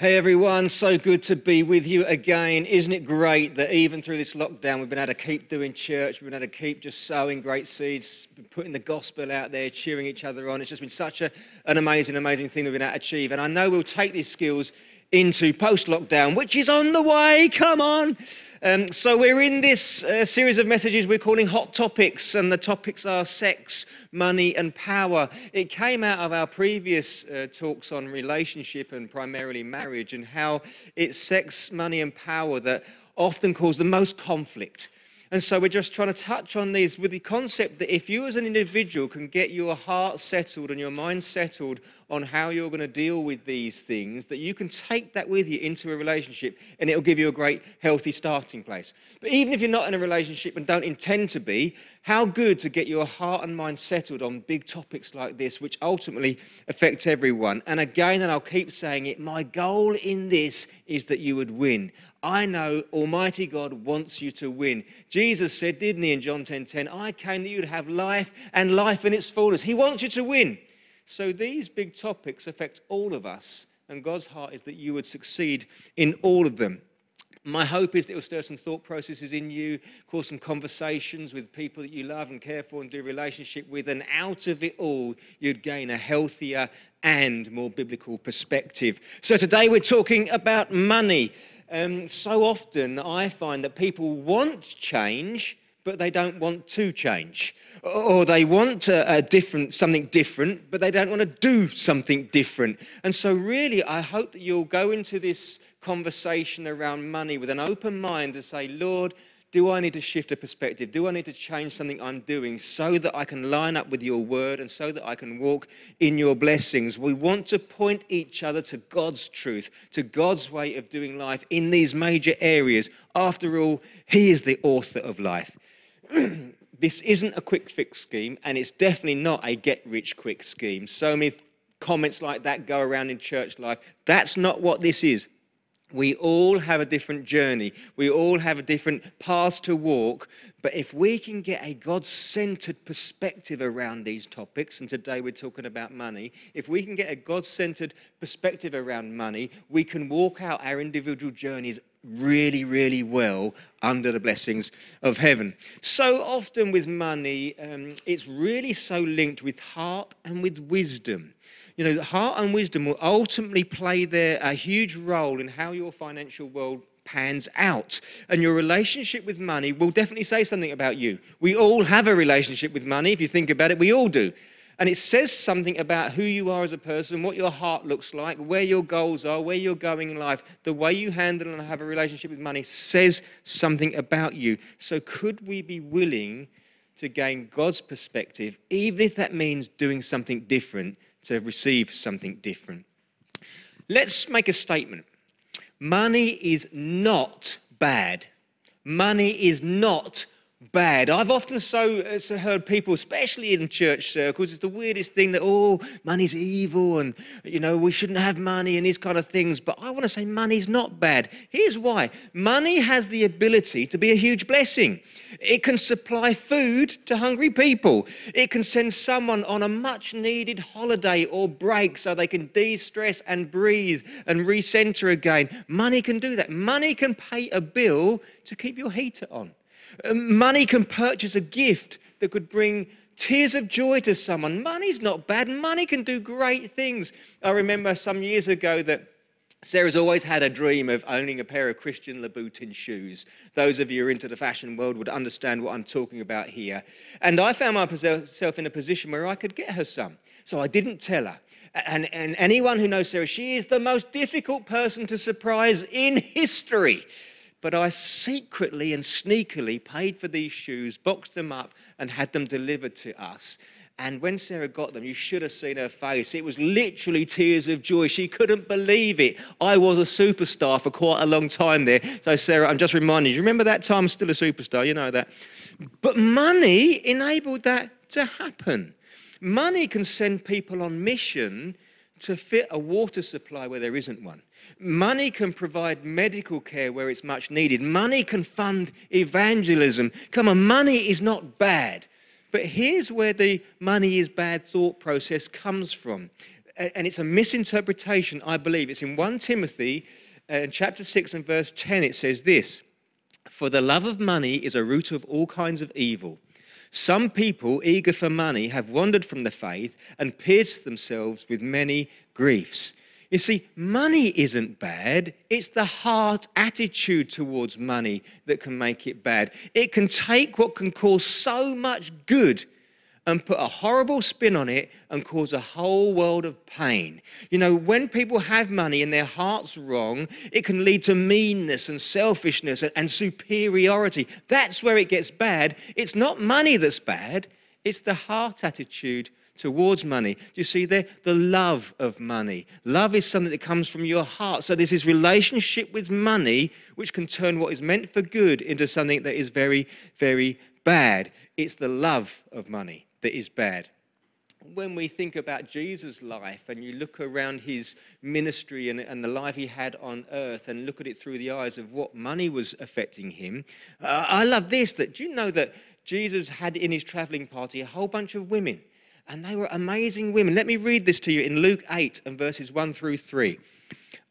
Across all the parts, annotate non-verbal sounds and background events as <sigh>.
Hey everyone, so good to be with you again. Isn't it great that even through this lockdown, we've been able to keep doing church, we've been able to keep just sowing great seeds, putting the gospel out there, cheering each other on. It's just been such a, an amazing, amazing thing that we've been able to achieve. And I know we'll take these skills into post lockdown, which is on the way. Come on. Um, so, we're in this uh, series of messages we're calling Hot Topics, and the topics are sex, money, and power. It came out of our previous uh, talks on relationship and primarily marriage, and how it's sex, money, and power that often cause the most conflict. And so we're just trying to touch on these with the concept that if you as an individual can get your heart settled and your mind settled on how you're going to deal with these things, that you can take that with you into a relationship and it'll give you a great, healthy starting place. But even if you're not in a relationship and don't intend to be, how good to get your heart and mind settled on big topics like this, which ultimately affect everyone. And again, and I'll keep saying it, my goal in this is that you would win. I know Almighty God wants you to win. Jesus said, didn't he, in John 10 10, I came that you'd have life and life in its fullness. He wants you to win. So these big topics affect all of us, and God's heart is that you would succeed in all of them. My hope is that it will stir some thought processes in you, cause some conversations with people that you love and care for and do relationship with, and out of it all, you'd gain a healthier and more biblical perspective. So today we're talking about money. Um, so often I find that people want change, but they don't want to change. Or they want a, a, different, something different, but they don't want to do something different. And so, really, I hope that you'll go into this conversation around money with an open mind to say, Lord, do I need to shift a perspective? Do I need to change something I'm doing so that I can line up with your word and so that I can walk in your blessings? We want to point each other to God's truth, to God's way of doing life in these major areas. After all, He is the author of life. <clears throat> this isn't a quick fix scheme, and it's definitely not a get rich quick scheme. So many comments like that go around in church life. That's not what this is. We all have a different journey. We all have a different path to walk. But if we can get a God centered perspective around these topics, and today we're talking about money, if we can get a God centered perspective around money, we can walk out our individual journeys really, really well under the blessings of heaven. So often with money, um, it's really so linked with heart and with wisdom. You know, heart and wisdom will ultimately play their, a huge role in how your financial world pans out. And your relationship with money will definitely say something about you. We all have a relationship with money. If you think about it, we all do. And it says something about who you are as a person, what your heart looks like, where your goals are, where you're going in life. The way you handle and have a relationship with money says something about you. So, could we be willing to gain God's perspective, even if that means doing something different to receive something different? Let's make a statement money is not bad. Money is not bad. I've often so, uh, so, heard people, especially in church circles, it's the weirdest thing that, oh, money's evil and, you know, we shouldn't have money and these kind of things. But I want to say money's not bad. Here's why money has the ability to be a huge blessing. It can supply food to hungry people, it can send someone on a much needed holiday or break so they can de stress and breathe and recenter again. Money can do that. Money can pay a bill to keep your heater on. Money can purchase a gift that could bring tears of joy to someone. Money's not bad. Money can do great things. I remember some years ago that Sarah's always had a dream of owning a pair of Christian Louboutin shoes. Those of you who are into the fashion world would understand what I'm talking about here. And I found myself in a position where I could get her some. So I didn't tell her. And, and anyone who knows Sarah, she is the most difficult person to surprise in history. But I secretly and sneakily paid for these shoes, boxed them up, and had them delivered to us. And when Sarah got them, you should have seen her face. It was literally tears of joy. She couldn't believe it. I was a superstar for quite a long time there. So, Sarah, I'm just reminding you, remember that time I'm still a superstar? You know that. But money enabled that to happen. Money can send people on mission to fit a water supply where there isn't one. Money can provide medical care where it's much needed. Money can fund evangelism. Come on, money is not bad. But here's where the money is bad thought process comes from. and it's a misinterpretation, I believe. It's in 1 Timothy uh, chapter 6 and verse 10. It says this For the love of money is a root of all kinds of evil. Some people, eager for money, have wandered from the faith and pierced themselves with many griefs. You see, money isn't bad. It's the heart attitude towards money that can make it bad. It can take what can cause so much good and put a horrible spin on it and cause a whole world of pain. You know, when people have money and their heart's wrong, it can lead to meanness and selfishness and, superiority. That's where it gets bad. It's not money that's bad, it's the heart attitude towards money. Do you see there? The love of money. Love is something that comes from your heart. So this relationship with money which can turn what is meant for good into something that is very, very bad. It's the love of money that is bad. When we think about Jesus' life and you look around his ministry and, and the life he had on earth and look at it through the eyes of what money was affecting him, uh, I love this that do you know that Jesus had in his traveling party a whole bunch of women? And they were amazing women. Let me read this to you in Luke 8 and verses 1 through 3.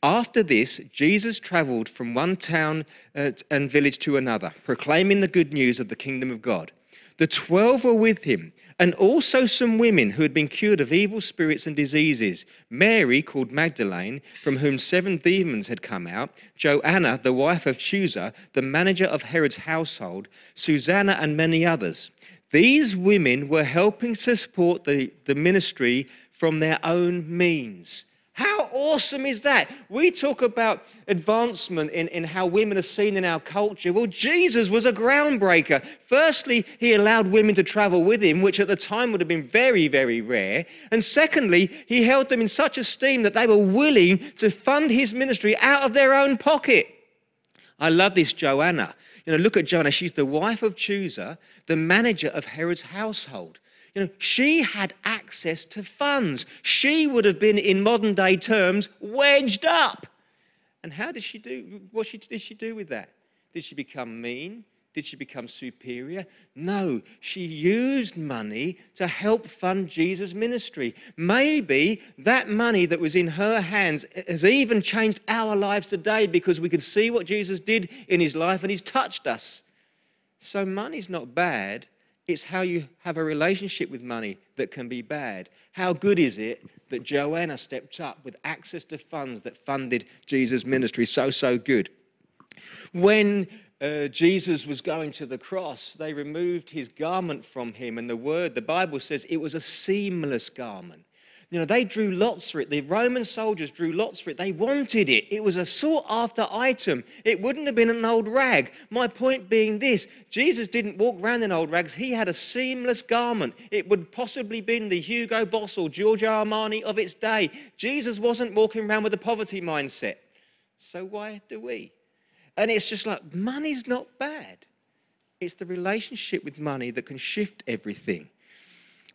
After this, Jesus traveled from one town uh, and village to another, proclaiming the good news of the kingdom of God. The twelve were with him, and also some women who had been cured of evil spirits and diseases Mary, called Magdalene, from whom seven demons had come out, Joanna, the wife of Chuza, the manager of Herod's household, Susanna, and many others. These women were helping to support the, the ministry from their own means. Awesome is that? We talk about advancement in, in how women are seen in our culture. Well, Jesus was a groundbreaker. Firstly, he allowed women to travel with him, which at the time would have been very, very rare. And secondly, he held them in such esteem that they were willing to fund his ministry out of their own pocket. I love this Joanna. You know, look at Joanna. She's the wife of Chuza, the manager of Herod's household. You know, she had access to funds. She would have been, in modern day terms, wedged up. And how did she do? What did she do with that? Did she become mean? Did she become superior? No, she used money to help fund Jesus' ministry. Maybe that money that was in her hands has even changed our lives today because we can see what Jesus did in his life and he's touched us. So, money's not bad. It's how you have a relationship with money that can be bad. How good is it that Joanna stepped up with access to funds that funded Jesus' ministry? So, so good. When uh, Jesus was going to the cross, they removed his garment from him. And the word, the Bible says it was a seamless garment. You know, they drew lots for it. The Roman soldiers drew lots for it. They wanted it. It was a sought after item. It wouldn't have been an old rag. My point being this Jesus didn't walk around in old rags. He had a seamless garment. It would possibly been the Hugo Boss or Giorgio Armani of its day. Jesus wasn't walking around with a poverty mindset. So why do we? And it's just like, money's not bad. It's the relationship with money that can shift everything.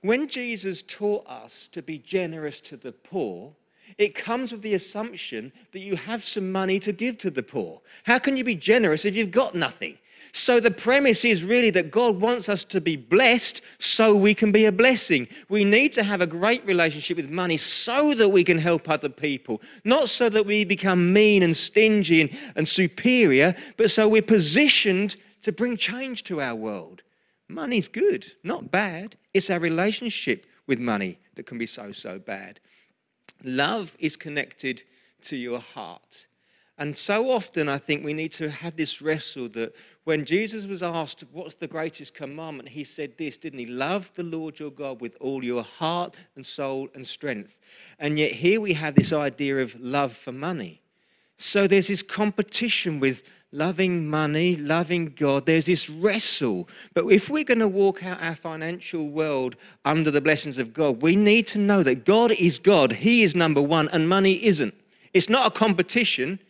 When Jesus taught us to be generous to the poor, it comes with the assumption that you have some money to give to the poor. How can you be generous if you've got nothing? So the premise is really that God wants us to be blessed so we can be a blessing. We need to have a great relationship with money so that we can help other people, not so that we become mean and stingy and, and superior, but so we're positioned to bring change to our world. Money's good, not bad. It's our relationship with money that can be so, so bad. Love is connected to your heart. And so often, I think we need to have this wrestle that when Jesus was asked, What's the greatest commandment? He said this, didn't he? Love the Lord your God with all your heart and soul and strength. And yet, here we have this idea of love for money. So there's this competition with loving money, loving God. There's this wrestle. But if we're going to walk out our financial world under the blessings of God, we need to know that God is God. He is number one, and money isn't. It's not a competition.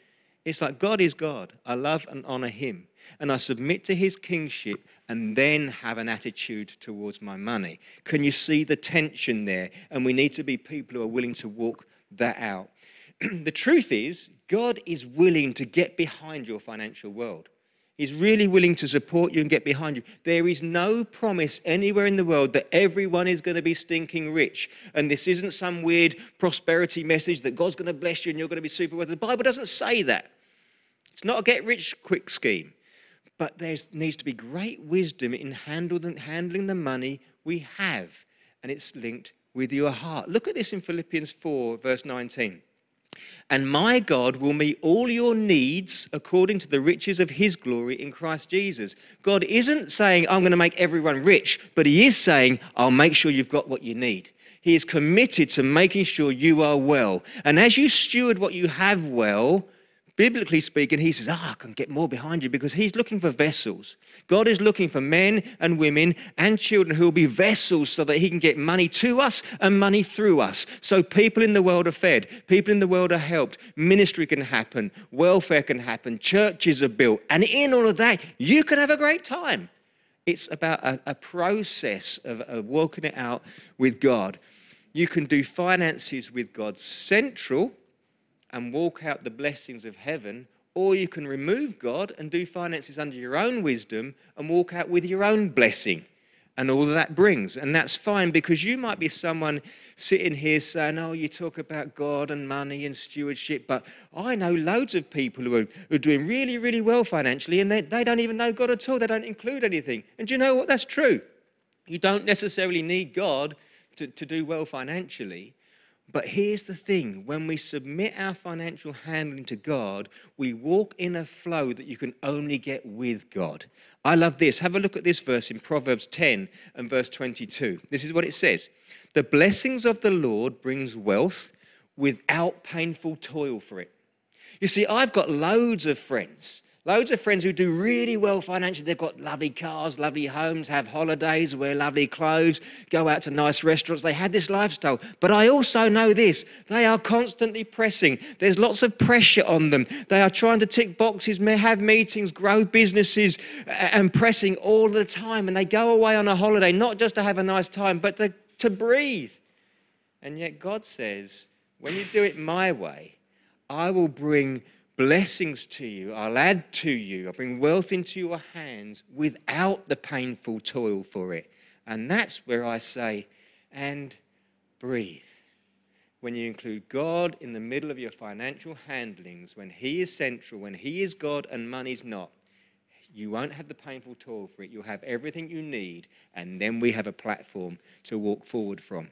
It's like God is God. I love and honor Him. And I submit to His kingship and then have an attitude towards my money. Can you see the tension there? And we need to be people who are willing to walk that out. <clears throat> the truth is, God is willing to get behind your financial world. He's really willing to support you and get behind you. There is no promise anywhere in the world that everyone is going to be stinking rich. And this isn't some weird prosperity message that God's going to bless you and you're going to be super wealthy. The Bible doesn't say that. It's not a get rich quick scheme. But there needs to be great wisdom in handling the money we have. And it's linked with your heart. Look at this in Philippians 4, verse 19. And my God will meet all your needs according to the riches of his glory in Christ Jesus. God isn't saying, I'm going to make everyone rich, but he is saying, I'll make sure you've got what you need. He is committed to making sure you are well. And as you steward what you have well, biblically speaking, he says, Ah, I can get more behind you because he's looking for vessels. God is looking for men and women and children who will be vessels so that he can get money to us and money through us. So people in the world are fed, people in the world are helped, ministry can happen, welfare can happen, churches are built. And in all of that, you can have a great time. It's about a, a process of, of working it out with God. You can do finances with God central and walk out the blessings of heaven, or you can remove God and do finances under your own wisdom and walk out with your own blessing and all that brings. And that's fine because you might be someone sitting here saying, Oh, you talk about God and money and stewardship, but I know loads of people who are, who are doing really, really well financially and they, they don't even know God at all. They don't include anything. And do you know what? That's true. You don't necessarily need God to, to do well financially. But here's the thing when we submit our financial handling to God, we walk in a flow that you can only get with God. I love this. Have a look at this verse in Proverbs 10 and verse 22. This is what it says The blessings of the Lord brings wealth without painful toil for it. You see, I've got loads of friends Loads of friends who do really well financially. They've got lovely cars, lovely homes, have holidays, wear lovely clothes, go out to nice restaurants. They had this lifestyle. But I also know this they are constantly pressing. There's lots of pressure on them. They are trying to tick boxes, have meetings, grow businesses, and pressing all the time. And they go away on a holiday, not just to have a nice time, but to, to breathe. And yet God says, when you do it my way, I will bring blessings to you. I'll add to you. I'll bring wealth into your hands without the painful toil for it. And that's where I say, and breathe. When you include God in the middle of your financial handlings, when He is central, when He is God and money's not, you won't have the painful toil for it. You'll have everything you need, and then we have a platform to walk forward from.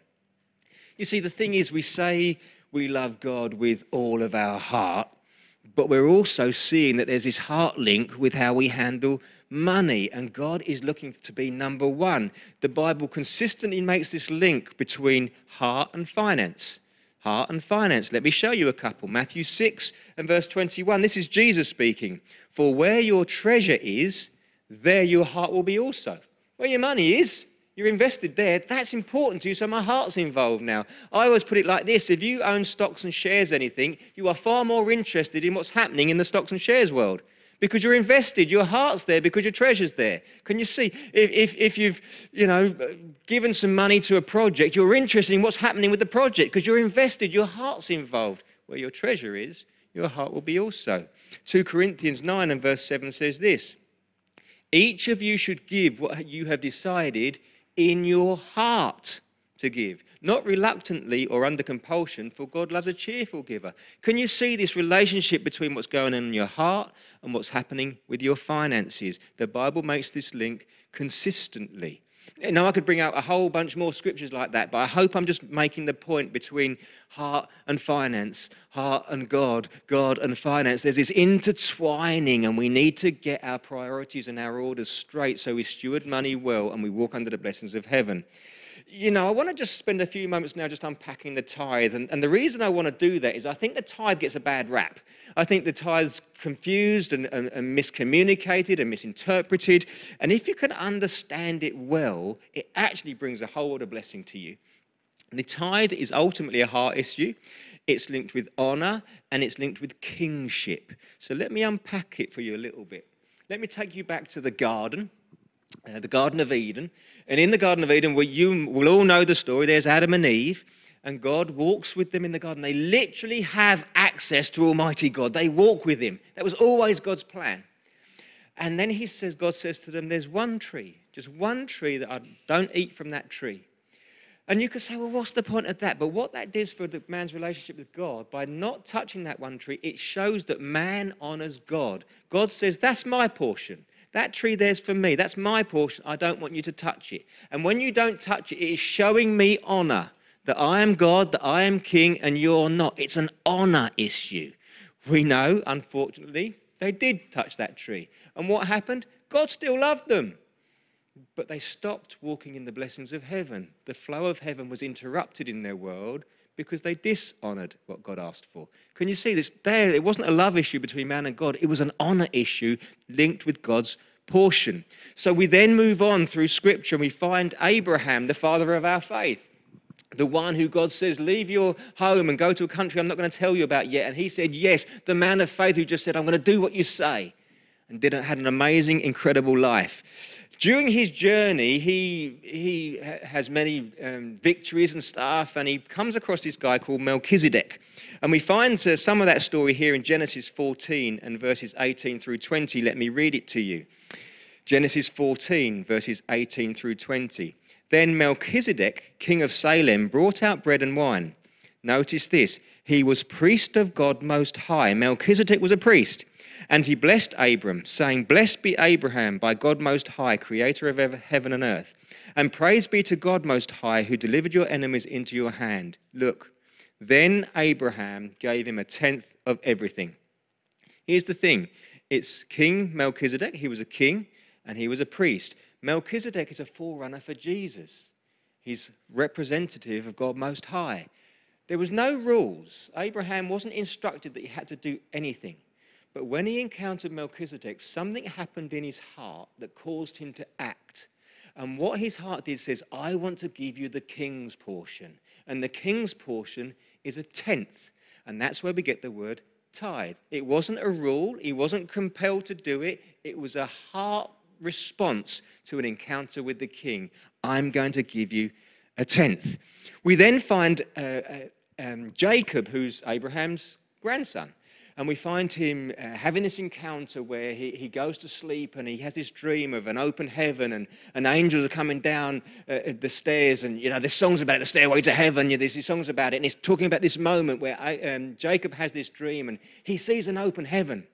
You see, the thing is, we say we love God with all of our heart, but we're also seeing that there's this heart link with how we handle money, and God is looking to be number one. The Bible consistently makes this link between heart and finance. Heart and finance. Let me show you a couple. Matthew 6 and verse 21. This is Jesus speaking. For where your treasure is, there your heart will be also. Where your money is, you're invested there. That's important to you, so my heart's involved now. I always put it like this if you own stocks and shares anything, you are far more interested in what's happening in the stocks and shares world because you're invested. Your heart's there because your treasure's there. Can you see? If, if, if you've, you know, given some money to a project, you're interested in what's happening with the project because you're invested. Your heart's involved. Where your treasure is, your heart will be also. 2 Corinthians 9 and verse 7 says this Each of you should give what you have decided in your heart to give, not reluctantly or under compulsion, for God loves a cheerful giver. Can you see this relationship between what's going on in your heart and what's happening with your finances? The Bible makes this link consistently. Now, I could bring out a whole bunch more scriptures like that, but I hope I'm just making the point between heart and finance, heart and God, God and finance. There's this intertwining, and we need to get our priorities and our orders straight so we steward money well and we walk under the blessings of heaven you know, I want to just spend a few moments now just unpacking the tithe. And, and the reason I want to do that is I think the tithe gets a bad rap. I think the tithe's confused and, and, and miscommunicated and misinterpreted. And if you can understand it well, it actually brings a whole lot of blessing to you. The tithe is ultimately a heart issue. It's linked with honor and it's linked with kingship. So let me unpack it for you a little bit. Let me take you back to the garden uh, the Garden of Eden. And in the Garden of Eden, well, you will all know the story, there's Adam and Eve, and God walks with them in the garden. They literally have access to Almighty God, they walk with Him. That was always God's plan. And then he says, God says to them, There's one tree, just one tree that I don't eat from that tree. And you could say, well, what's the point of that? But what that does for the man's relationship with God, by not touching that one tree, it shows that man honors God. God says, that's my portion. That tree there's for me. That's my portion. I don't want you to touch it. And when you don't touch it, it is showing me honor that I am God, that I am king, and you're not. It's an honor issue. We know, unfortunately, they did touch that tree. And what happened? God still loved them. But they stopped walking in the blessings of heaven. The flow of heaven was interrupted in their world because they dishonored what God asked for. Can you see this? There, it wasn't a love issue between man and God, it was an honor issue linked with God's portion. So we then move on through scripture and we find Abraham, the father of our faith. The one who God says, Leave your home and go to a country I'm not going to tell you about yet. And he said, Yes, the man of faith who just said, I'm going to do what you say. And did, had an amazing, incredible life. During his journey, he, he has many um, victories and stuff, and he comes across this guy called Melchizedek. And we find uh, some of that story here in Genesis 14 and verses 18 through 20. Let me read it to you. Genesis 14, verses 18 through 20. Then Melchizedek, king of Salem, brought out bread and wine. Notice this he was priest of God Most High. Melchizedek was a priest. And he blessed Abram, saying, Blessed be Abraham by God Most High, creator of heaven and earth. And praise be to God Most High, who delivered your enemies into your hand. Look, then Abraham gave him a tenth of everything. Here's the thing it's King Melchizedek, he was a king, and he was a priest. Melchizedek is a forerunner for Jesus. He's representative of God Most High. There was no rules. Abraham wasn't instructed that he had to do anything. But when he encountered Melchizedek, something happened in his heart that caused him to act. And what his heart did says, I want to give you the king's portion. And the king's portion is a tenth. And that's where we get the word tithe. It wasn't a rule, he wasn't compelled to do it. It was a heart response to an encounter with the king. I'm going to give you a tenth. We then find uh, uh, um, Jacob, who's Abraham's grandson. And we find him uh, having this encounter where he, he goes to sleep and he has this dream of an open heaven and, and angels are coming down uh, the stairs. And, you know, there's songs about it, the stairway to heaven. There's these songs about it. And he's talking about this moment where I, um, Jacob has this dream and he sees an open heaven.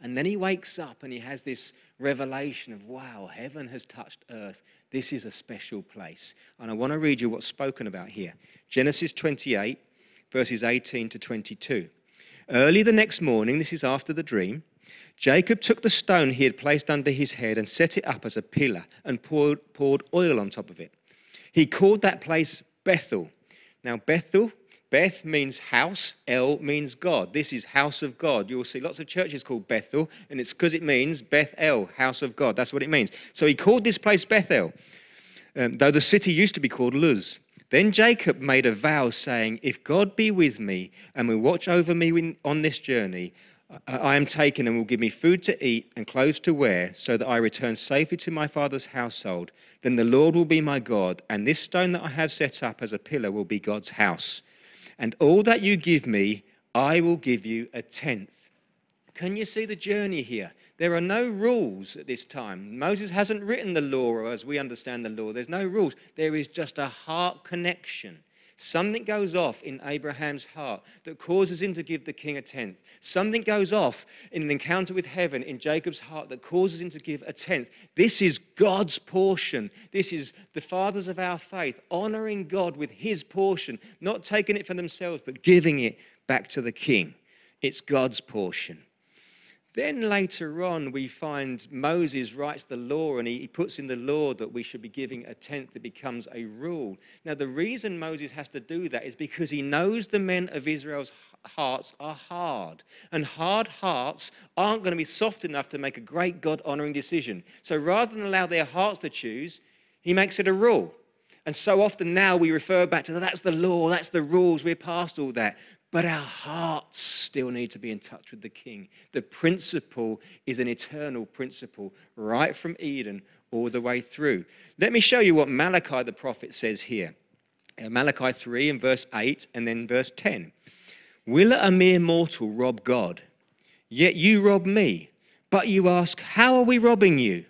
And then he wakes up and he has this revelation of, wow, heaven has touched earth. This is a special place. And I want to read you what's spoken about here Genesis 28, verses 18 to 22. Early the next morning, this is after the dream, Jacob took the stone he had placed under his head and set it up as a pillar and poured, poured oil on top of it. He called that place Bethel. Now, Bethel, Beth means house, El means God. This is house of God. You'll see lots of churches called Bethel, and it's because it means Beth El, house of God. That's what it means. So he called this place Bethel, um, though the city used to be called Luz. Then Jacob made a vow, saying, If God be with me and will watch over me on this journey, I am taken and will give me food to eat and clothes to wear, so that I return safely to my father's household. Then the Lord will be my God, and this stone that I have set up as a pillar will be God's house. And all that you give me, I will give you a tenth. Can you see the journey here? There are no rules at this time. Moses hasn't written the law as we understand the law. There's no rules. There is just a heart connection. Something goes off in Abraham's heart that causes him to give the king a tenth. Something goes off in an encounter with heaven in Jacob's heart that causes him to give a tenth. This is God's portion. This is the fathers of our faith honoring God with his portion, not taking it for themselves, but giving it back to the king. It's God's portion. Then later on, we find Moses writes the law and he puts in the law that we should be giving a tenth that becomes a rule. Now, the reason Moses has to do that is because he knows the men of Israel's hearts are hard. And hard hearts aren't going to be soft enough to make a great God honoring decision. So rather than allow their hearts to choose, he makes it a rule. And so often now we refer back to that's the law, that's the rules, we're past all that. But our hearts still need to be in touch with the King. The principle is an eternal principle, right from Eden all the way through. Let me show you what Malachi the prophet says here. Uh, Malachi 3 and verse 8 and then verse 10. Will a mere mortal rob God? Yet you rob me. But you ask, How are we robbing you?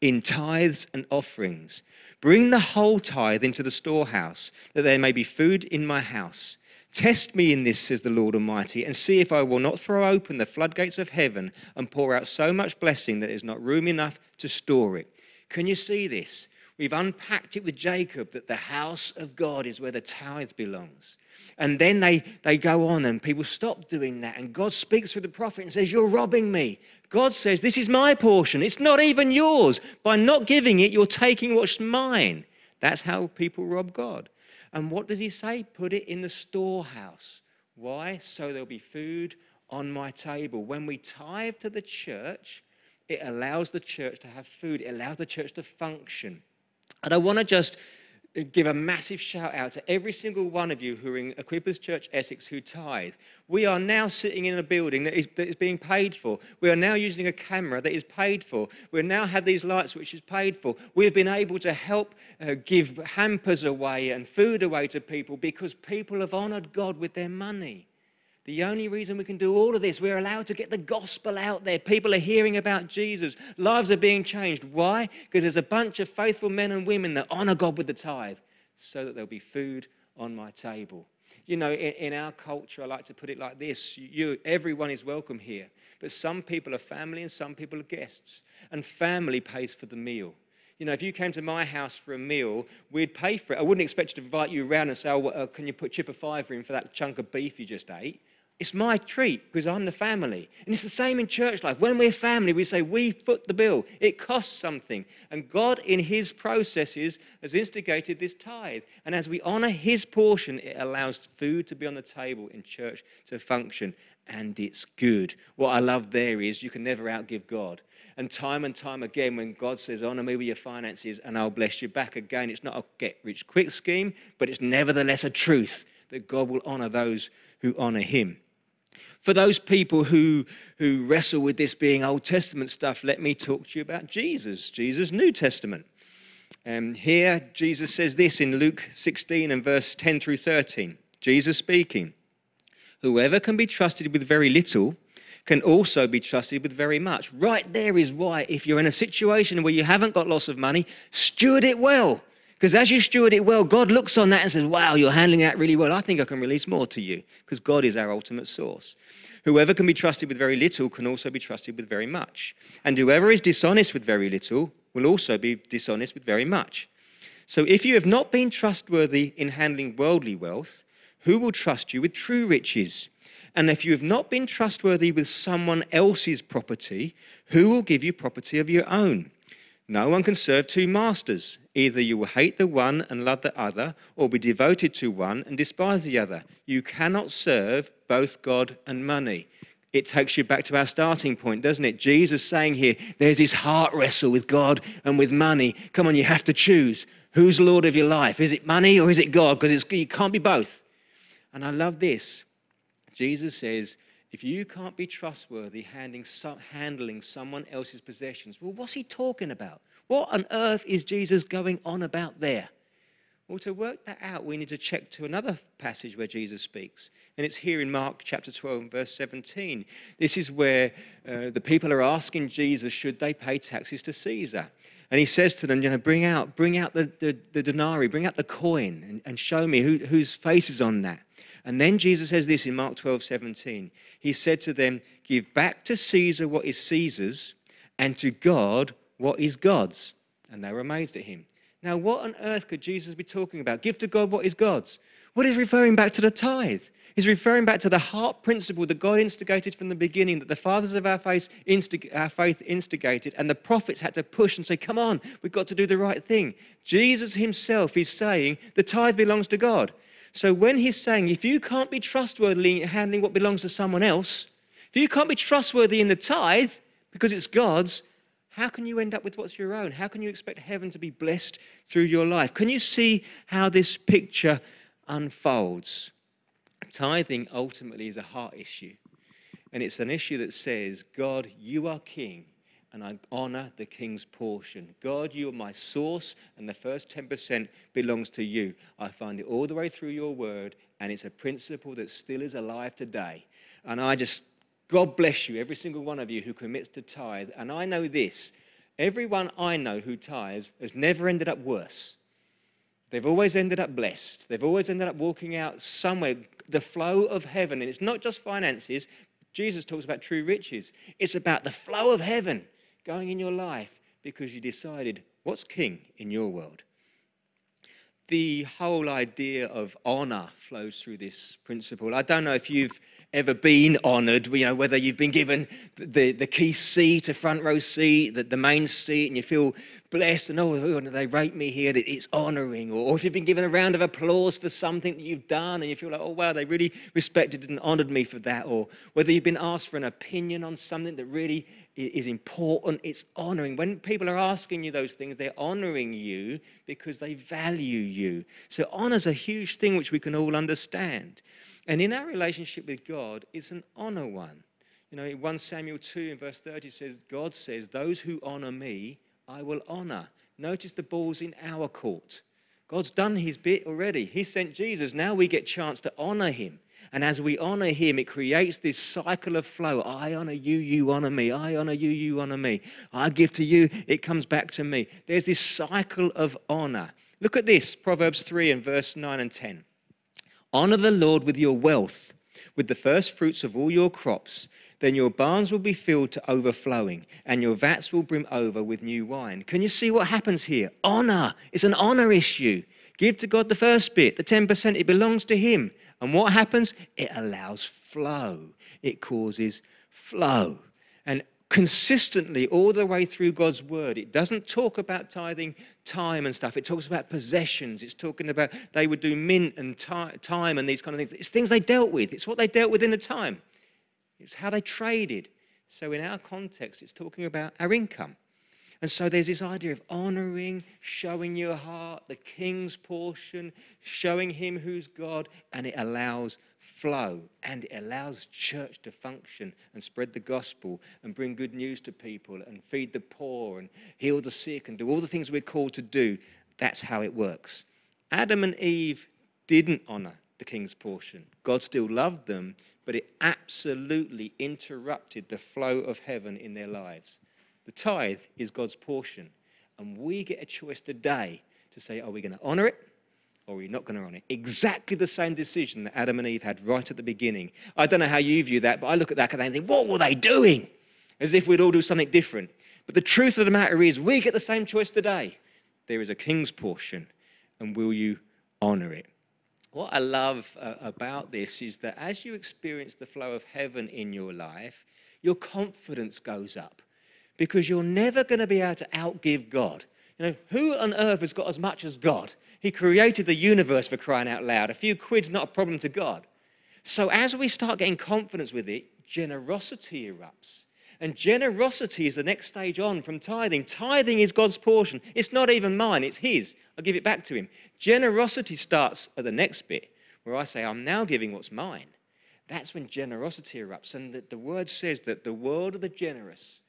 In tithes and offerings. Bring the whole tithe into the storehouse, that there may be food in my house. Test me in this, says the Lord Almighty, and see if I will not throw open the floodgates of heaven and pour out so much blessing that there's not room enough to store it. Can you see this? We've unpacked it with Jacob that the house of God is where the tithe belongs. And then they, they go on and people stop doing that. And God speaks through the prophet and says, You're robbing me. God says, This is my portion. It's not even yours. By not giving it, you're taking what's mine. That's how people rob God. And what does he say? Put it in the storehouse. Why? So there'll be food on my table. When we tithe to the church, it allows the church to have food, it allows the church to function. And I want to just give a massive shout out to every single one of you who are in Equippers Church Essex who tithe. We are now sitting in a building that is, that is being paid for. We are now using a camera that is paid for. We now have these lights which is paid for. We have been able to help uh, give hampers away and food away to people because people have honored God with their money. The only reason we can do all of this, we're allowed to get the gospel out there. People are hearing about Jesus. Lives are being changed. Why? Because there's a bunch of faithful men and women that honor God with the tithe so that there'll be food on my table. You know, in, in our culture, I like to put it like this you, everyone is welcome here, but some people are family and some people are guests. And family pays for the meal. You know, if you came to my house for a meal, we'd pay for it. I wouldn't expect you to invite you around and say, oh, uh, can you put chip of fiver in for that chunk of beef you just ate? It's my treat because I'm the family. And it's the same in church life. When we're family, we say, we foot the bill. It costs something. And God, in His processes, has instigated this tithe. And as we honor His portion, it allows food to be on the table in church to function. And it's good. What I love there is you can never outgive God. And time and time again, when God says, honor me with your finances and I'll bless you back again, it's not a get rich quick scheme, but it's nevertheless a truth that God will honor those who honor Him. For those people who, who wrestle with this being Old Testament stuff, let me talk to you about Jesus, Jesus' New Testament. Um, here, Jesus says this in Luke 16 and verse 10 through 13. Jesus speaking, Whoever can be trusted with very little can also be trusted with very much. Right there is why, if you're in a situation where you haven't got lots of money, steward it well. Because as you steward it well, God looks on that and says, Wow, you're handling that really well. I think I can release more to you because God is our ultimate source. Whoever can be trusted with very little can also be trusted with very much. And whoever is dishonest with very little will also be dishonest with very much. So if you have not been trustworthy in handling worldly wealth, who will trust you with true riches? And if you have not been trustworthy with someone else's property, who will give you property of your own? No one can serve two masters. Either you will hate the one and love the other, or be devoted to one and despise the other. You cannot serve both God and money. It takes you back to our starting point, doesn't it? Jesus saying here, there's this heart wrestle with God and with money. Come on, you have to choose. Who's Lord of your life? Is it money or is it God? Because you can't be both. And I love this. Jesus says, if you can't be trustworthy handling, handling someone else's possessions, well, what's he talking about? What on earth is Jesus going on about there? Well, to work that out, we need to check to another passage where Jesus speaks. And it's here in Mark chapter 12, verse 17. This is where uh, the people are asking Jesus, should they pay taxes to Caesar? And he says to them, you know, bring out, bring out the, the, the denarii, bring out the coin and, and show me who, whose face is on that. And then Jesus says this in Mark 12, 17. He said to them, Give back to Caesar what is Caesar's, and to God what is God's. And they were amazed at him. Now, what on earth could Jesus be talking about? Give to God what is God's. What is referring back to the tithe? He's referring back to the heart principle that God instigated from the beginning, that the fathers of our faith, our faith instigated, and the prophets had to push and say, Come on, we've got to do the right thing. Jesus himself is saying the tithe belongs to God. So when he's saying, if you can't be trustworthy in handling what belongs to someone else, if you can't be trustworthy in the tithe because it's God's, how can you end up with what's your own? How can you expect heaven to be blessed through your life? Can you see how this picture unfolds? Tithing ultimately is a heart issue. And it's an issue that says, God, you are king and I honor the king's portion. God, you are my source, and the first 10% belongs to you. I find it all the way through your word, and it's a principle that still is alive today. And I just God bless you, every single one of you who commits to tithe. And I know this everyone I know who tithes has never ended up worse. They've always ended up blessed. They've always ended up walking out somewhere, the flow of heaven. And it's not just finances. Jesus talks about true riches. It's about the flow of heaven going in your life because you decided what's king in your world the whole idea of honor flows through this principle. I don't know if you've ever been honored, you know, whether you've been given the, the key seat, a front row seat, the, the main seat, and you feel blessed and, oh, they rate me here, that it's honoring. Or, or if you've been given a round of applause for something that you've done and you feel like, oh, wow, they really respected and honored me for that. Or whether you've been asked for an opinion on something that really is important, it's honoring. When people are asking you those things, they're honoring you because they value you. So honor's a huge thing which we can all understand. And in our relationship with God, it's an honor one. You know, in 1 Samuel 2 in verse 30 says, God says, Those who honor me, I will honor. Notice the ball's in our court. God's done his bit already. He sent Jesus. Now we get chance to honor him. And as we honor him, it creates this cycle of flow. I honor you, you honor me. I honor you, you honor me. I give to you, it comes back to me. There's this cycle of honor. Look at this Proverbs 3 and verse 9 and 10. Honor the Lord with your wealth, with the first fruits of all your crops. Then your barns will be filled to overflowing, and your vats will brim over with new wine. Can you see what happens here? Honor. It's an honor issue. Give to God the first bit, the 10%, it belongs to Him. And what happens? It allows flow, it causes flow. And consistently all the way through God's word. It doesn't talk about tithing time and stuff. It talks about possessions. It's talking about they would do mint and thyme and these kind of things. It's things they dealt with. It's what they dealt with in a time. It's how they traded. So in our context, it's talking about our income. And so there's this idea of honoring, showing your heart, the king's portion, showing him who's God, and it allows flow and it allows church to function and spread the gospel and bring good news to people and feed the poor and heal the sick and do all the things we're called to do. That's how it works. Adam and Eve didn't honor the king's portion. God still loved them, but it absolutely interrupted the flow of heaven in their lives. The tithe is God's portion. And we get a choice today to say, are we going to honor it or are we not going to honor it? Exactly the same decision that Adam and Eve had right at the beginning. I don't know how you view that, but I look at that and I think, what were they doing? As if we'd all do something different. But the truth of the matter is, we get the same choice today. There is a king's portion, and will you honor it? What I love uh, about this is that as you experience the flow of heaven in your life, your confidence goes up because you're never going to be able to outgive God. You know, who on earth has got as much as God? He created the universe for crying out loud. A few quid's not a problem to God. So as we start getting confidence with it, generosity erupts. And generosity is the next stage on from tithing. Tithing is God's portion. It's not even mine, it's His. I'll give it back to Him. Generosity starts at the next bit, where I say, I'm now giving what's mine. That's when generosity erupts. And the, the word says that the world of the generous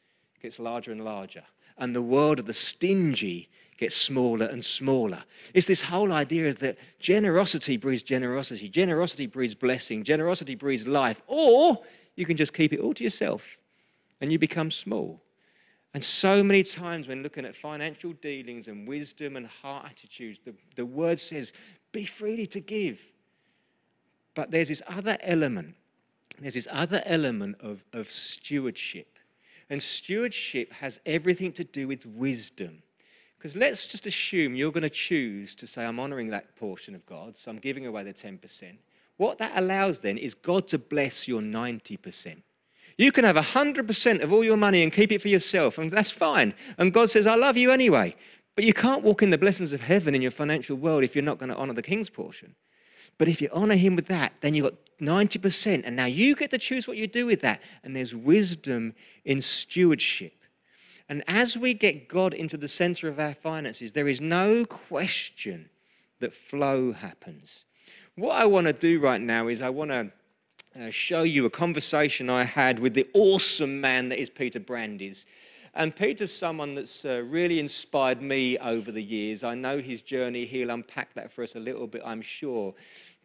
gets larger and larger, and the world of the stingy gets smaller and smaller. It's this whole idea that generosity breeds generosity, generosity breeds blessing, generosity breeds life, or you can just keep it all to yourself and you become small. And so many times when looking at financial dealings and wisdom and heart attitudes, the, the word says, be freely to give. But there's this other element. There's this other element of, of stewardship. And stewardship has everything to do with wisdom. Because let's just assume you're going to choose to say, I'm honoring that portion of God, so I'm giving away the 10%. What that allows then is God to bless your 90%. You can have 100% of all your money and keep it for yourself, and that's fine. And God says, I love you anyway. But you can't walk in the blessings of heaven in your financial world if you're not going to honor the king's portion. But if you honor him with that, then you've got 90%. And now you get to choose what you do with that. And there's wisdom in stewardship. And as we get God into the center of our finances, there is no question that flow happens. What I want to do right now is I want to uh, show you a conversation I had with the awesome man that is Peter Brandes. And Peter's someone that's uh, really inspired me over the years. I know his journey. He'll unpack that for us a little bit, I'm sure.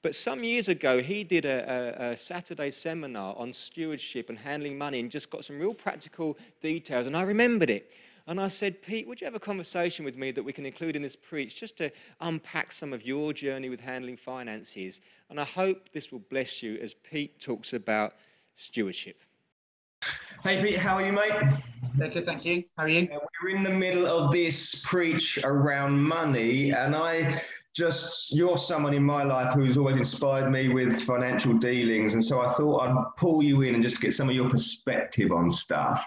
But some years ago, he did a, a, a, Saturday seminar on stewardship and handling money and just got some real practical details. And I remembered it. And I said, Pete, would you have a conversation with me that we can include in this preach just to unpack some of your journey with handling finances? And I hope this will bless you as Pete talks about stewardship. Hey, Pete, how are you, mate? Yeah, good, thank you. How are you? we're in the middle of this preach around money, and I just you're someone in my life who's always inspired me with financial dealings and so i thought i'd pull you in and just get some of your perspective on stuff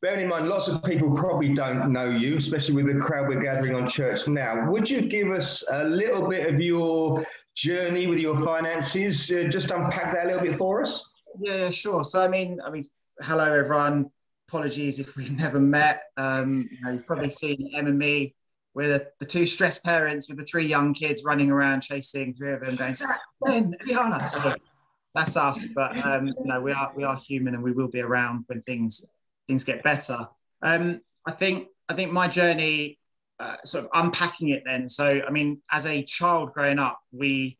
bearing in mind lots of people probably don't know you especially with the crowd we're gathering on church now would you give us a little bit of your journey with your finances uh, just unpack that a little bit for us yeah sure so i mean i mean hello everyone apologies if we've never met um, you know, you've probably seen em and me we're the, the, two stressed parents with the three young kids running around chasing three of them going, Zach, Ben, Rihanna. So that's us. But um, you know, we are we are human and we will be around when things things get better. Um, I think I think my journey, uh, sort of unpacking it then. So I mean, as a child growing up, we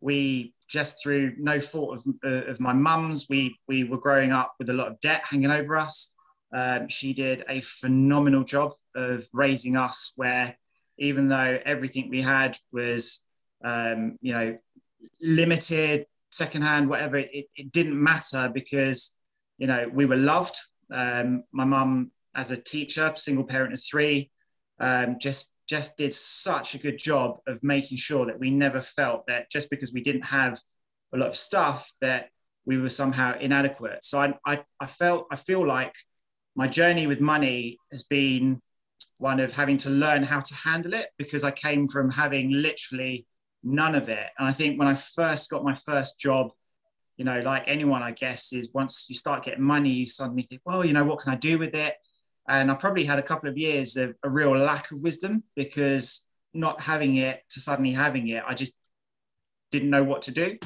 we just through no fault of, uh, of my mum's, we we were growing up with a lot of debt hanging over us. Um, she did a phenomenal job of raising us, where even though everything we had was, um, you know, limited, secondhand, whatever, it, it, didn't matter because, you know, we were loved. Um, my mum, as a teacher, single parent of three, um, just just did such a good job of making sure that we never felt that just because we didn't have a lot of stuff that we were somehow inadequate. So I, I, I felt I feel like my journey with money has been one of having to learn how to handle it because I came from having literally none of it. And I think when I first got my first job, you know, like anyone, I guess, is once you start getting money, you suddenly think, well, you know, what can I do with it? And I probably had a couple of years of a real lack of wisdom because not having it to suddenly having it, I just didn't know what to do.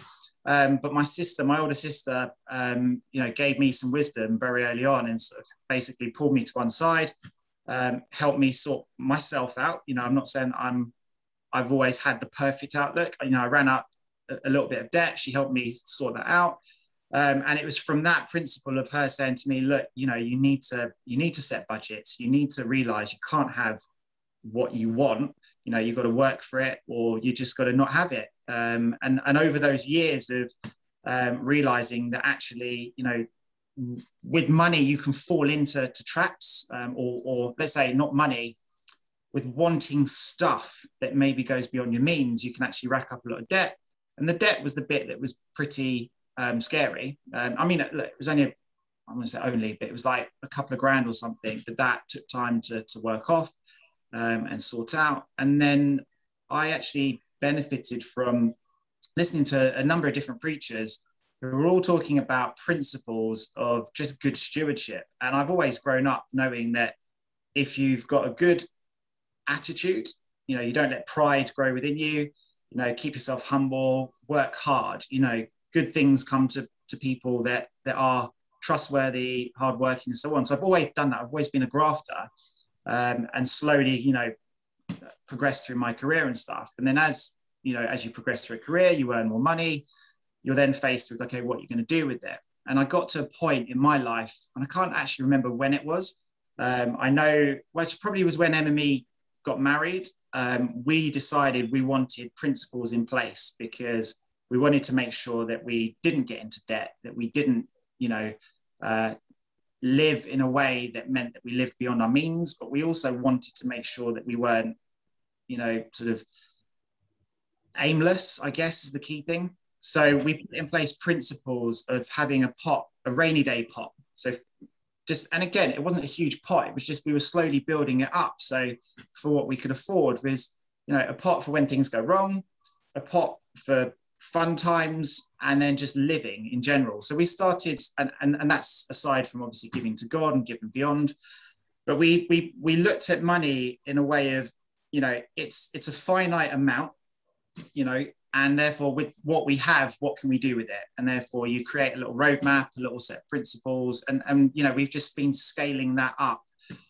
Um, but my sister, my older sister, um, you know, gave me some wisdom very early on and sort of basically pulled me to one side, um, helped me sort myself out. You know, I'm not saying I'm, I've always had the perfect outlook. You know, I ran up a, a little bit of debt. She helped me sort that out. Um, and it was from that principle of her saying to me, look, you know, you need to, you need to set budgets. You need to realize you can't have what you want. You know, you've got to work for it or you just got to not have it. Um, and, and over those years of um, realizing that actually, you know, with money you can fall into to traps um, or, or let's say not money with wanting stuff that maybe goes beyond your means you can actually rack up a lot of debt and the debt was the bit that was pretty um, scary um, i mean it, it was only i'm going to say only but it was like a couple of grand or something but that took time to, to work off um, and sort out and then i actually benefited from listening to a number of different preachers who were all talking about principles of just good stewardship. And I've always grown up knowing that if you've got a good attitude, you know, you don't let pride grow within you, you know, keep yourself humble, work hard, you know, good things come to, to people that, that are trustworthy, hardworking, and so on. So I've always done that. I've always been a grafter um, and slowly, you know, progressed through my career and stuff. And then as, you know, as you progress through a career, you earn more money, you're then faced with, okay, what are you going to do with it? And I got to a point in my life, and I can't actually remember when it was. Um, I know, it probably was when MME got married. Um, we decided we wanted principles in place because we wanted to make sure that we didn't get into debt, that we didn't, you know, uh, live in a way that meant that we lived beyond our means, but we also wanted to make sure that we weren't, you know, sort of aimless, I guess is the key thing. So we put in place principles of having a pot, a rainy day pot. So just and again, it wasn't a huge pot. It was just we were slowly building it up. So for what we could afford was, you know, a pot for when things go wrong, a pot for fun times, and then just living in general. So we started, and, and, and that's aside from obviously giving to God and giving beyond. But we we we looked at money in a way of, you know, it's it's a finite amount, you know, and therefore with what we have what can we do with it and therefore you create a little roadmap a little set of principles and and you know we've just been scaling that up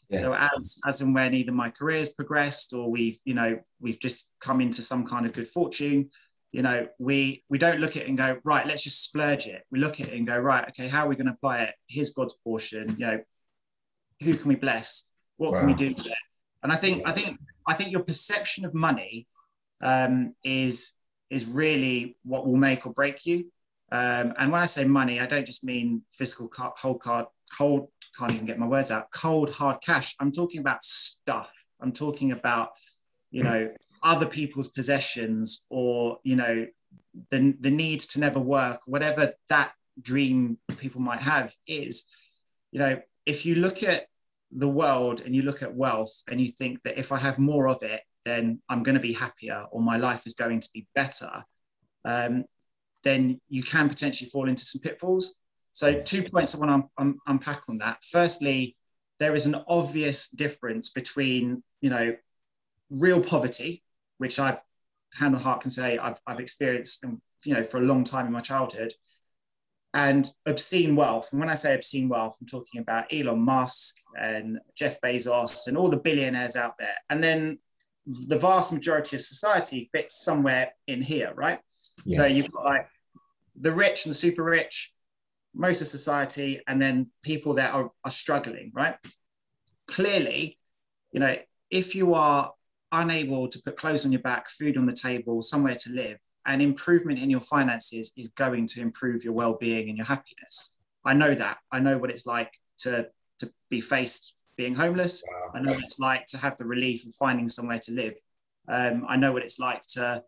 yeah. so as as and when either my career's progressed or we've you know we've just come into some kind of good fortune you know, we we don't look at it and go, right, let's just splurge it. We look at it and go, right, okay, how are we going to apply it? Here's God's portion. You know, who can we bless? What wow. can we do with it? And I think I think I think your perception of money um, is is really what will make or break you. Um, and when I say money, I don't just mean physical whole card, cold, can't even get my words out, cold hard cash. I'm talking about stuff. I'm talking about, you know, other people's possessions or you know the, the need to never work whatever that dream people might have is you know if you look at the world and you look at wealth and you think that if i have more of it then i'm going to be happier or my life is going to be better um, then you can potentially fall into some pitfalls. So two points i want to un- unpack on that. Firstly there is an obvious difference between you know real poverty which I've hand on heart can say I've, I've experienced, um, you know, for a long time in my childhood, and obscene wealth. And when I say obscene wealth, I'm talking about Elon Musk and Jeff Bezos and all the billionaires out there. And then the vast majority of society fits somewhere in here, right? Yeah. So you've got like the rich and the super rich, most of society, and then people that are, are struggling, right? Clearly, you know, if you are unable to put clothes on your back, food on the table, somewhere to live, and improvement in your finances is going to improve your well-being and your happiness. I know that. I know what it's like to to be faced being homeless. Wow. I know what it's like to have the relief of finding somewhere to live. Um, I know what it's like to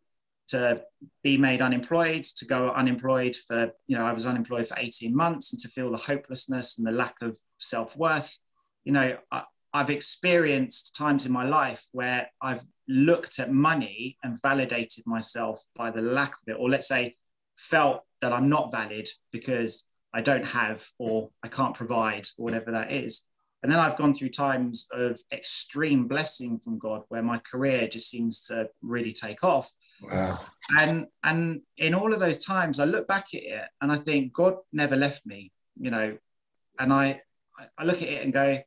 to be made unemployed, to go unemployed for, you know, I was unemployed for 18 months and to feel the hopelessness and the lack of self-worth. You know, I, I've experienced times in my life where I've looked at money and validated myself by the lack of it, or let's say, felt that I'm not valid because I don't have or I can't provide or whatever that is. And then I've gone through times of extreme blessing from God where my career just seems to really take off. Wow. And and in all of those times I look back at it and I think God never left me, you know, and I I look at it and go,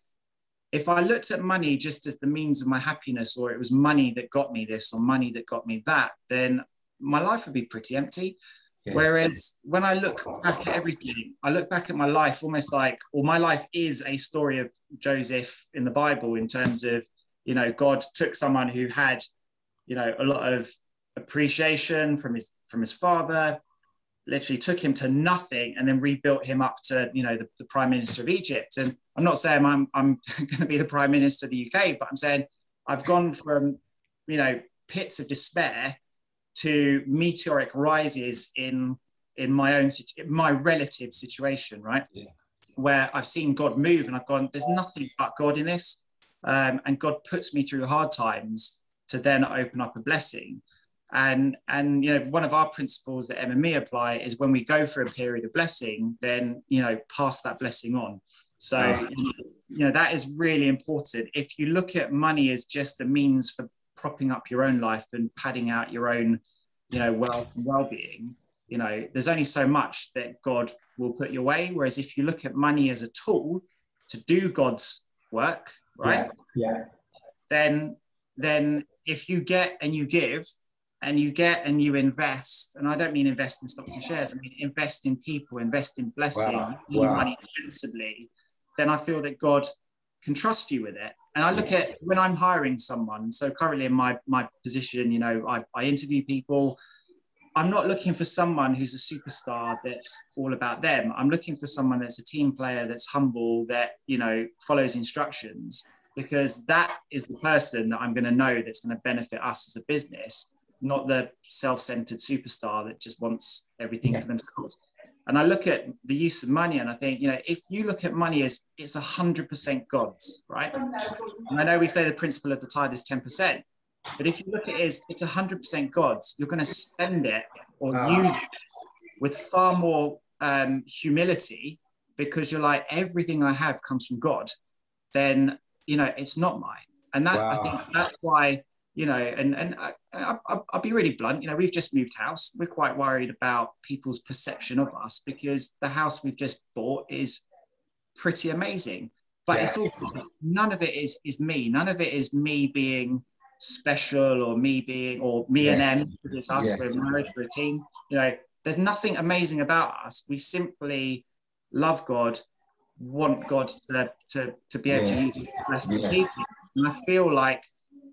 if I looked at money just as the means of my happiness, or it was money that got me this or money that got me that, then my life would be pretty empty. Yeah. Whereas when I look back at everything, I look back at my life almost like, or my life is a story of Joseph in the Bible in terms of, you know, God took someone who had, you know, a lot of appreciation from his from his father, literally took him to nothing and then rebuilt him up to you know the, the prime minister of egypt. And i'm not saying i'm, I'm <laughs> going to be the prime minister of the uk but i'm saying i've gone from you know pits of despair to meteoric rises in in my own my relative situation right? Yeah. where i've seen god move and i've gone there's nothing but god in this. Um, and god puts me through hard times to then open up a blessing and and you know one of our principles that MME apply is when we go for a period of blessing then you know pass that blessing on. So you know that is really important. If you look at money as just the means for propping up your own life and padding out your own you know wealth and well-being you know there's only so much that god will put your way. Whereas if you look at money as a tool to do god's work right? Yeah, yeah. then then if you get and you give and you get and you invest, and I don't mean invest in stocks and shares, I mean invest in people, invest in blessing, wow. wow. money sensibly, then I feel that God can trust you with it. And I look at when I'm hiring someone, so currently in my, my position, you know, I, I interview people. I'm not looking for someone who's a superstar that's all about them. I'm looking for someone that's a team player, that's humble, that, you know, follows instructions, because that is the person that I'm going to know that's going to benefit us as a business not the self-centered superstar that just wants everything yeah. for themselves. And I look at the use of money and I think, you know, if you look at money as it's a hundred percent God's, right? And I know we say the principle of the tithe is 10%, but if you look at it as it's a hundred percent God's, you're going to spend it or uh. use it with far more um, humility because you're like, everything I have comes from God, then, you know, it's not mine. And that, wow. I think that's why you know, and and I, I, will be really blunt. You know, we've just moved house. We're quite worried about people's perception of us because the house we've just bought is pretty amazing. But yeah. it's all none of it is is me. None of it is me being special or me being or me yeah. and them it's us, yeah. we're married, for a team. You know, there's nothing amazing about us. We simply love God, want God to, to, to be able to use us to bless people. And I feel like,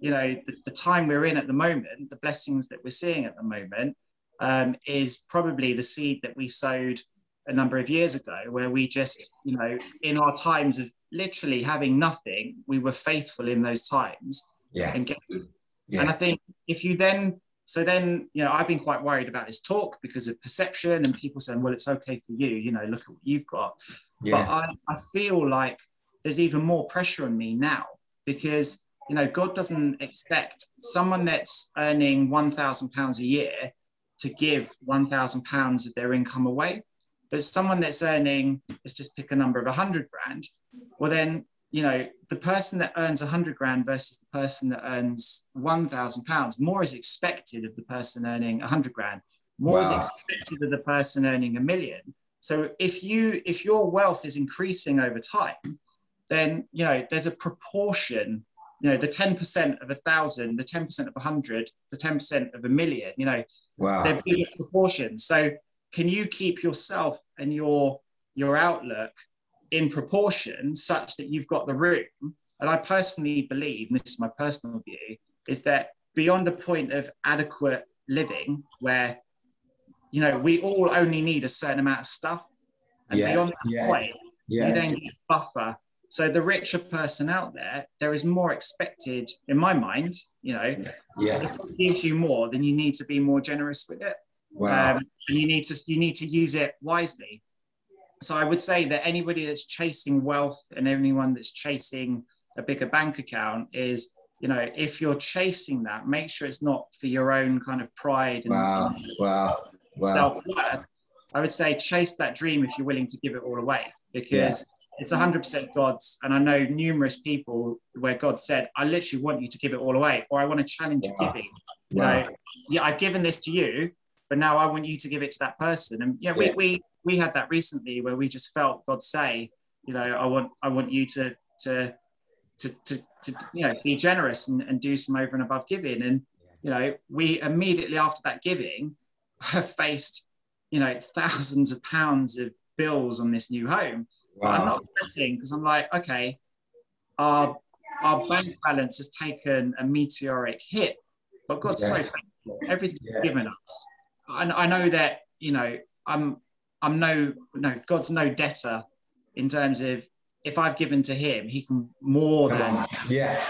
you know, the, the, time we're in at the moment, the blessings that we're seeing at the moment, um, is probably the seed that we sowed a number of years ago, where we just, you know, in our times of literally having nothing, we were faithful in those times yeah. and. Yeah. And I think if you then so then, you know, I've been quite worried about this talk because of perception and people saying, well, it's okay for you, you know, look at what you've got. Yeah. But I, I feel like there's even more pressure on me now because, you know, God doesn't expect someone that's earning £1,000 a year to give £1,000 of their income away. But someone that's earning, let's just pick a number of 100 grand. Well, then you know, the person that earns 100 grand versus the person that earns 1,000 pounds, more is expected of the person earning 100 grand. More wow. is expected of the person earning a million. So if you if your wealth is increasing over time, then you know there's a proportion. You know, the 10% of a thousand, the 10% of a hundred, the 10% of a million. You know, wow. they're big proportions. So can you keep yourself and your your outlook in proportion such that you've got the room. And I personally believe, and this is my personal view, is that beyond a point of adequate living where, you know, we all only need a certain amount of stuff. And yeah, beyond that yeah, point, yeah. you then get buffer. So the richer person out there, there is more expected, in my mind, you know, yeah. if it gives you more, then you need to be more generous with it. Wow. Um, and you need to you need to use it wisely so I would say that anybody that's chasing wealth and anyone that's chasing a bigger bank account is, you know, if you're chasing that, make sure it's not for your own kind of pride and, wow. and wow. Wow. self-worth. I would say chase that dream if you're willing to give it all away because. It's 100% God's. And I know numerous people where God said, I literally want you to give it all away, or I want to challenge wow. giving. You know, yeah, I've given this to you, but now I want you to give it to that person. And yeah, yeah. we, we we had that recently where we just felt God say, you know, I want I want you to to to to, to you know be generous and, and do some over and above giving. And you know, we immediately after that giving have <laughs> faced, you know, thousands of pounds of bills on this new home. Wow. But I'm not fretting because I'm like, okay, our our bank balance has taken a meteoric hit, but God's yeah. so faithful. Everything yeah. He's given us. And I know that, you know, I'm I'm no no God's no debtor in terms of if I've given to Him, He can more than yeah.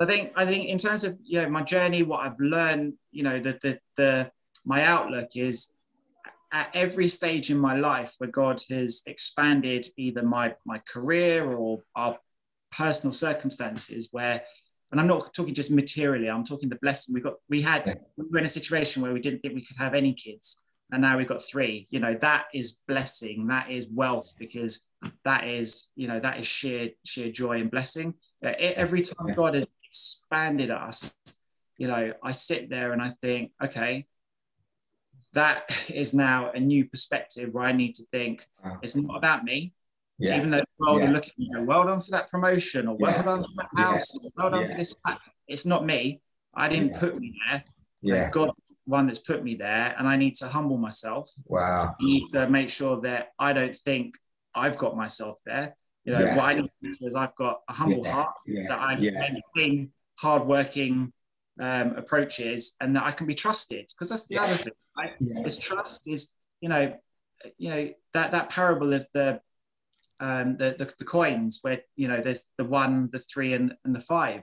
I think I think in terms of you know my journey, what I've learned, you know, the the, the my outlook is at every stage in my life where God has expanded either my my career or our personal circumstances where and I'm not talking just materially, I'm talking the blessing. We got we had we were in a situation where we didn't think we could have any kids and now we've got three. You know that is blessing that is wealth because that is you know that is sheer sheer joy and blessing. Every time god has expanded us you know i sit there and i think okay that is now a new perspective where i need to think it's not about me yeah. even though the world yeah. are looking at me go, well done for that promotion or well yeah. done for that house yeah. well done for this pack. it's not me i didn't put me there yeah. God's one that's put me there, and I need to humble myself. Wow. I need to make sure that I don't think I've got myself there. You know, yeah. what I need to do is I've got a humble yeah. heart that I'm yeah. making hardworking um, approaches, and that I can be trusted. Because that's the other thing. Right? Is trust is you know, you know that that parable of the um, the, the, the coins where you know there's the one, the three, and, and the five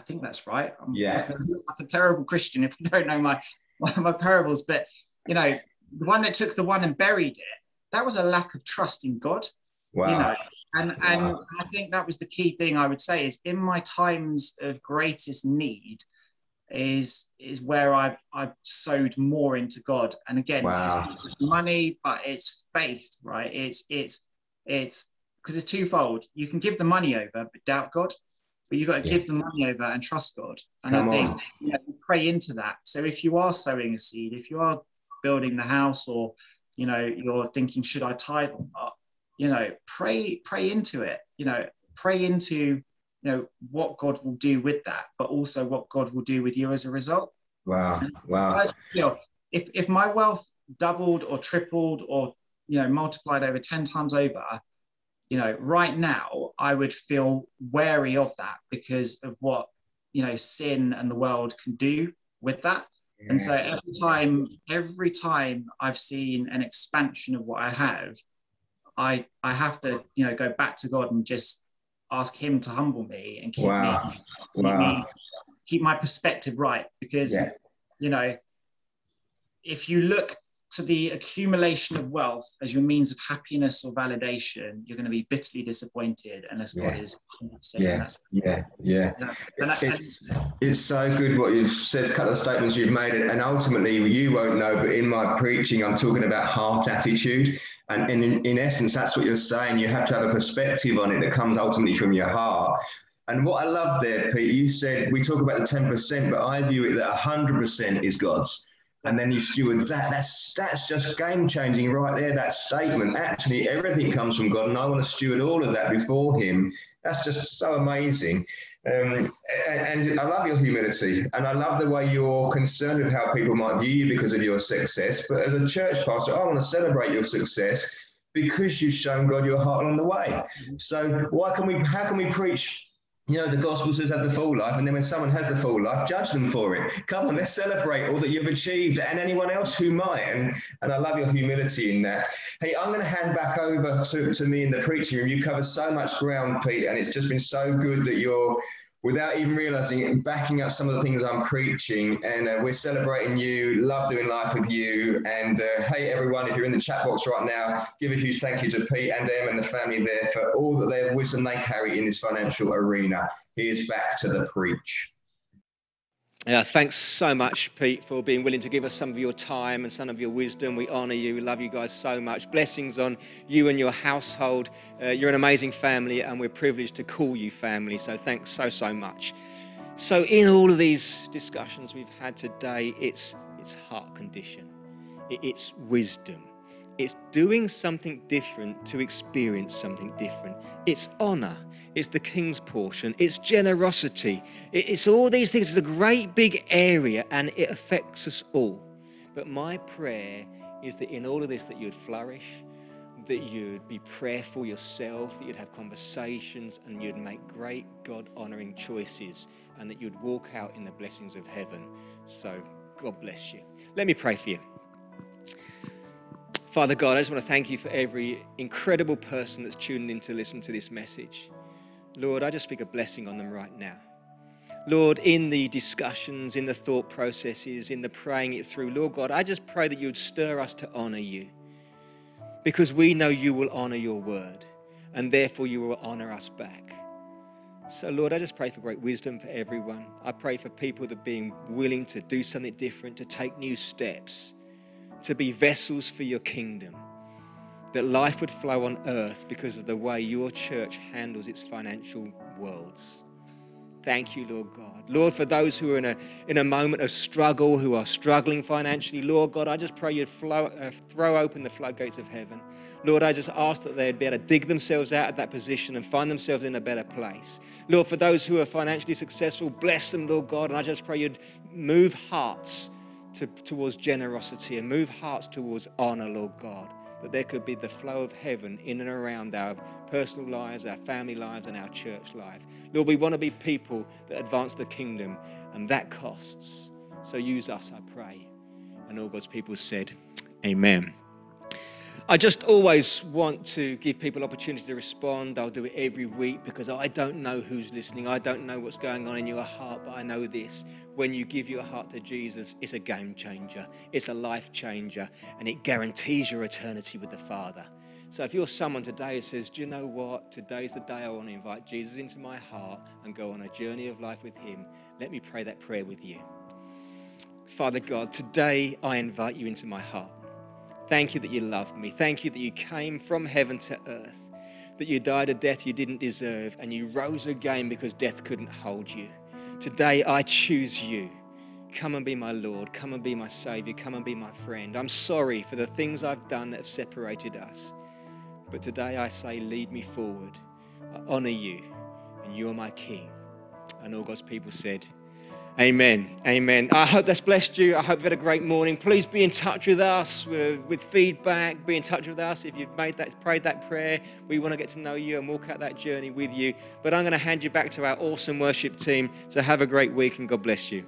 I think that's right. I'm yeah. <laughs> like a terrible Christian if I don't know my, my, <laughs> my parables. But, you know, the one that took the one and buried it, that was a lack of trust in God. Wow. You know, and, and I think that was the key thing I would say is in my times of greatest need is is where I've I've sowed more into God. And again, wow. it's money, but it's faith, right? It's it's it's because it's twofold. You can give the money over, but doubt God but you've got to yeah. give the money over and trust God. And Come I think you know, pray into that. So if you are sowing a seed, if you are building the house, or you know you're thinking, should I tithe or not? You know, pray pray into it. You know, pray into you know what God will do with that, but also what God will do with you as a result. Wow, wow. You know, if if my wealth doubled or tripled or you know multiplied over ten times over, you know, right now I would feel wary of that because of what you know sin and the world can do with that. And so every time, every time I've seen an expansion of what I have, I I have to you know go back to God and just ask Him to humble me and keep wow. me, keep, wow. me, keep my perspective right. Because, yeah. you know, if you look to the accumulation of wealth as your means of happiness or validation, you're going to be bitterly disappointed unless yeah. God is yeah. yeah, yeah, yeah. it's, it's so good what you've said, a couple of statements you've made, and ultimately you won't know, but in my preaching, I'm talking about heart attitude. And, and in, in essence, that's what you're saying. You have to have a perspective on it that comes ultimately from your heart. And what I love there, Pete, you said we talk about the 10%, but I view it that 100% is God's and then you steward that. That's that's just game changing right there. That statement. Actually, everything comes from God, and I want to steward all of that before Him. That's just so amazing. Um, and, and I love your humility, and I love the way you're concerned with how people might view you because of your success. But as a church pastor, I want to celebrate your success because you've shown God your heart along the way. So why can we? How can we preach you know, the gospel says have the full life, and then when someone has the full life, judge them for it. Come on, let's celebrate all that you've achieved and anyone else who might. And, and I love your humility in that. Hey, I'm going to hand back over to, to me in the preaching room. You cover so much ground, Pete, and it's just been so good that you're without even realizing it, backing up some of the things I'm preaching. And uh, we're celebrating you, love doing life with you. And uh, hey, everyone, if you're in the chat box right now, give a huge thank you to Pete and Em and the family there for all that their wisdom they carry in this financial arena. Here's back to the preach. Yeah, thanks so much, Pete, for being willing to give us some of your time and some of your wisdom. We honor you. We love you guys so much. Blessings on you and your household. Uh, you're an amazing family, and we're privileged to call you family. So thanks so, so much. So, in all of these discussions we've had today, it's, it's heart condition, it's wisdom, it's doing something different to experience something different. It's honor. It's the king's portion. It's generosity. It's all these things. It's a great big area and it affects us all. But my prayer is that in all of this that you'd flourish, that you'd be prayerful yourself, that you'd have conversations and you'd make great God honoring choices and that you'd walk out in the blessings of heaven. So God bless you. Let me pray for you. Father God, I just want to thank you for every incredible person that's tuned in to listen to this message. Lord, I just speak a blessing on them right now. Lord, in the discussions, in the thought processes, in the praying it through, Lord God, I just pray that you would stir us to honor you because we know you will honor your word and therefore you will honor us back. So, Lord, I just pray for great wisdom for everyone. I pray for people that being willing to do something different, to take new steps to be vessels for your kingdom, that life would flow on earth because of the way your church handles its financial worlds. Thank you, Lord God. Lord, for those who are in a, in a moment of struggle, who are struggling financially, Lord God, I just pray you'd flow, uh, throw open the floodgates of heaven. Lord, I just ask that they'd be able to dig themselves out of that position and find themselves in a better place. Lord, for those who are financially successful, bless them, Lord God, and I just pray you'd move hearts to, towards generosity and move hearts towards honor, Lord God. That there could be the flow of heaven in and around our personal lives, our family lives, and our church life. Lord, we want to be people that advance the kingdom, and that costs. So use us, I pray. And all God's people said, Amen. I just always want to give people opportunity to respond. I'll do it every week because I don't know who's listening. I don't know what's going on in your heart, but I know this. When you give your heart to Jesus, it's a game changer, it's a life changer, and it guarantees your eternity with the Father. So if you're someone today who says, Do you know what? Today's the day I want to invite Jesus into my heart and go on a journey of life with Him, let me pray that prayer with you. Father God, today I invite you into my heart. Thank you that you love me. Thank you that you came from heaven to earth, that you died a death you didn't deserve, and you rose again because death couldn't hold you. Today, I choose you. Come and be my Lord. Come and be my Savior. Come and be my friend. I'm sorry for the things I've done that have separated us. But today I say, lead me forward. I honor you. and you're my King. And all God's people said, Amen. Amen. I hope that's blessed you. I hope you've had a great morning. Please be in touch with us with, with, feedback. Be in touch with us if you've made that, prayed that prayer. We want to get to know you and walk out that journey with you. But I'm going to hand you back to our awesome worship team. So have a great week and God bless you.